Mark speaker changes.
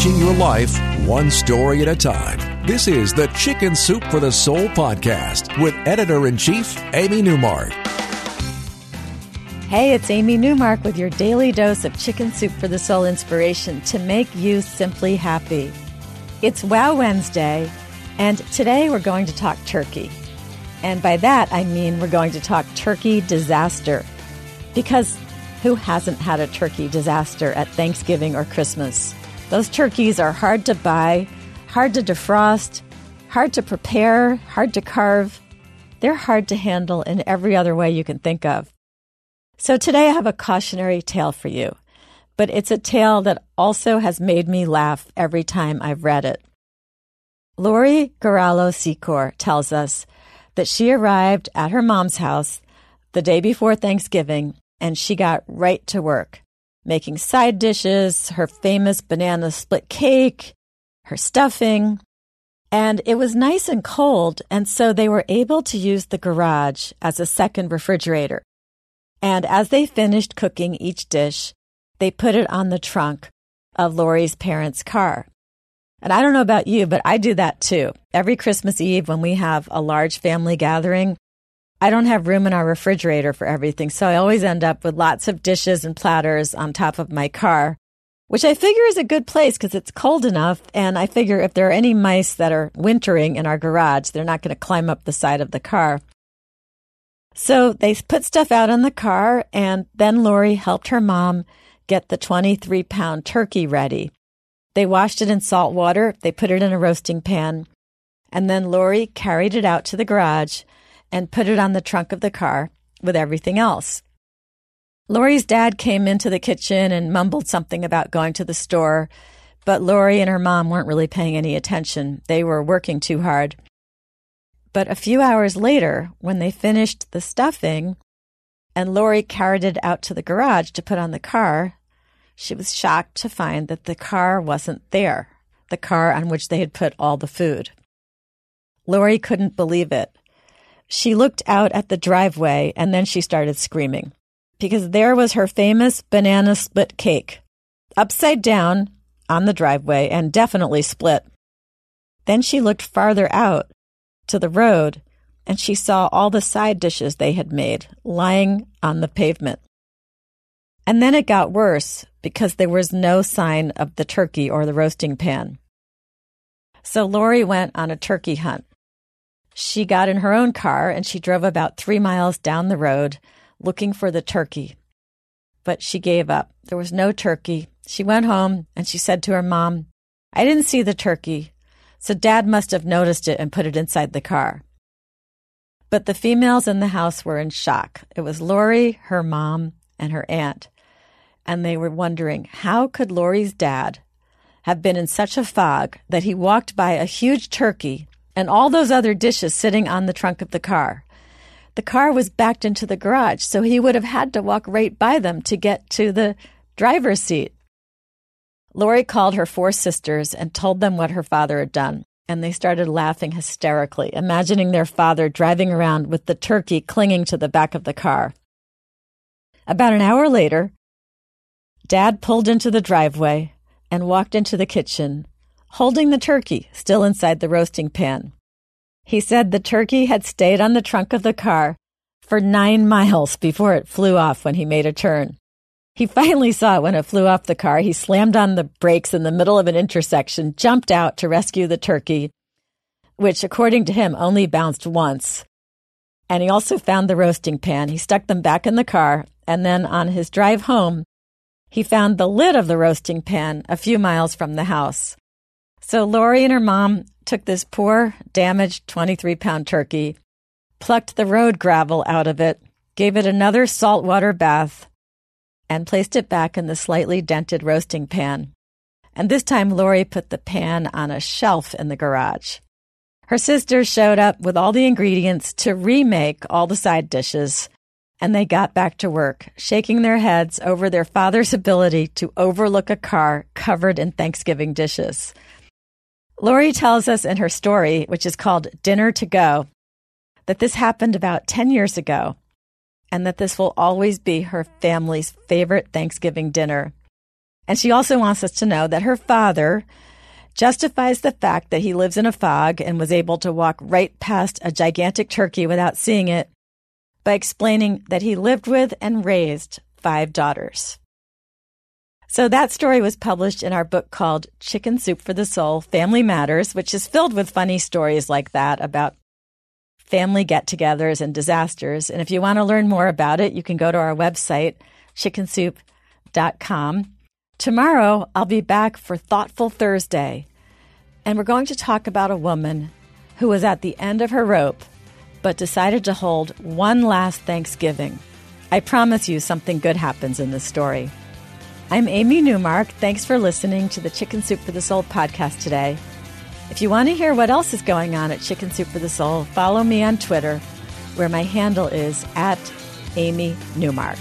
Speaker 1: changing your life one story at a time. This is the Chicken Soup for the Soul podcast with editor in chief, Amy Newmark.
Speaker 2: Hey, it's Amy Newmark with your daily dose of Chicken Soup for the Soul inspiration to make you simply happy. It's Wow Wednesday, and today we're going to talk turkey. And by that, I mean we're going to talk turkey disaster. Because who hasn't had a turkey disaster at Thanksgiving or Christmas? Those turkeys are hard to buy, hard to defrost, hard to prepare, hard to carve. They're hard to handle in every other way you can think of. So today I have a cautionary tale for you, but it's a tale that also has made me laugh every time I've read it. Lori Garalo Secor tells us that she arrived at her mom's house the day before Thanksgiving and she got right to work, making side dishes, her famous banana split cake, her stuffing. And it was nice and cold, and so they were able to use the garage as a second refrigerator. And as they finished cooking each dish, they put it on the trunk of Lori's parents' car. And I don't know about you, but I do that too. Every Christmas Eve when we have a large family gathering, I don't have room in our refrigerator for everything. So I always end up with lots of dishes and platters on top of my car, which I figure is a good place because it's cold enough. And I figure if there are any mice that are wintering in our garage, they're not going to climb up the side of the car. So they put stuff out in the car, and then Lori helped her mom get the 23 pound turkey ready. They washed it in salt water, they put it in a roasting pan, and then Lori carried it out to the garage and put it on the trunk of the car with everything else. Lori's dad came into the kitchen and mumbled something about going to the store, but Lori and her mom weren't really paying any attention. They were working too hard. But a few hours later, when they finished the stuffing and Lori carried it out to the garage to put on the car, she was shocked to find that the car wasn't there, the car on which they had put all the food. Lori couldn't believe it. She looked out at the driveway and then she started screaming because there was her famous banana split cake, upside down on the driveway and definitely split. Then she looked farther out to the road and she saw all the side dishes they had made lying on the pavement. And then it got worse because there was no sign of the turkey or the roasting pan. So Lori went on a turkey hunt. She got in her own car and she drove about three miles down the road looking for the turkey. But she gave up. There was no turkey. She went home and she said to her mom, I didn't see the turkey. So dad must have noticed it and put it inside the car. But the females in the house were in shock. It was Lori, her mom, and her aunt. And they were wondering how could Lori's dad have been in such a fog that he walked by a huge turkey and all those other dishes sitting on the trunk of the car. The car was backed into the garage, so he would have had to walk right by them to get to the driver's seat. Lori called her four sisters and told them what her father had done, and they started laughing hysterically, imagining their father driving around with the turkey clinging to the back of the car. About an hour later, Dad pulled into the driveway and walked into the kitchen, holding the turkey still inside the roasting pan. He said the turkey had stayed on the trunk of the car for nine miles before it flew off when he made a turn. He finally saw it when it flew off the car. He slammed on the brakes in the middle of an intersection, jumped out to rescue the turkey, which, according to him, only bounced once. And he also found the roasting pan. He stuck them back in the car, and then on his drive home, he found the lid of the roasting pan a few miles from the house. So Lori and her mom took this poor, damaged 23 pound turkey, plucked the road gravel out of it, gave it another saltwater bath, and placed it back in the slightly dented roasting pan. And this time, Lori put the pan on a shelf in the garage. Her sisters showed up with all the ingredients to remake all the side dishes, and they got back to work, shaking their heads over their father's ability to overlook a car covered in Thanksgiving dishes. Lori tells us in her story, which is called Dinner to Go, that this happened about 10 years ago and that this will always be her family's favorite Thanksgiving dinner. And she also wants us to know that her father justifies the fact that he lives in a fog and was able to walk right past a gigantic turkey without seeing it by explaining that he lived with and raised five daughters. So that story was published in our book called Chicken Soup for the Soul Family Matters, which is filled with funny stories like that about family get togethers and disasters. And if you want to learn more about it, you can go to our website, chickensoup.com. Tomorrow, I'll be back for Thoughtful Thursday, and we're going to talk about a woman who was at the end of her rope but decided to hold one last Thanksgiving. I promise you something good happens in this story. I'm Amy Newmark. Thanks for listening to the Chicken Soup for the Soul podcast today. If you want to hear what else is going on at Chicken Soup for the Soul, follow me on Twitter, where my handle is at Amy Newmark.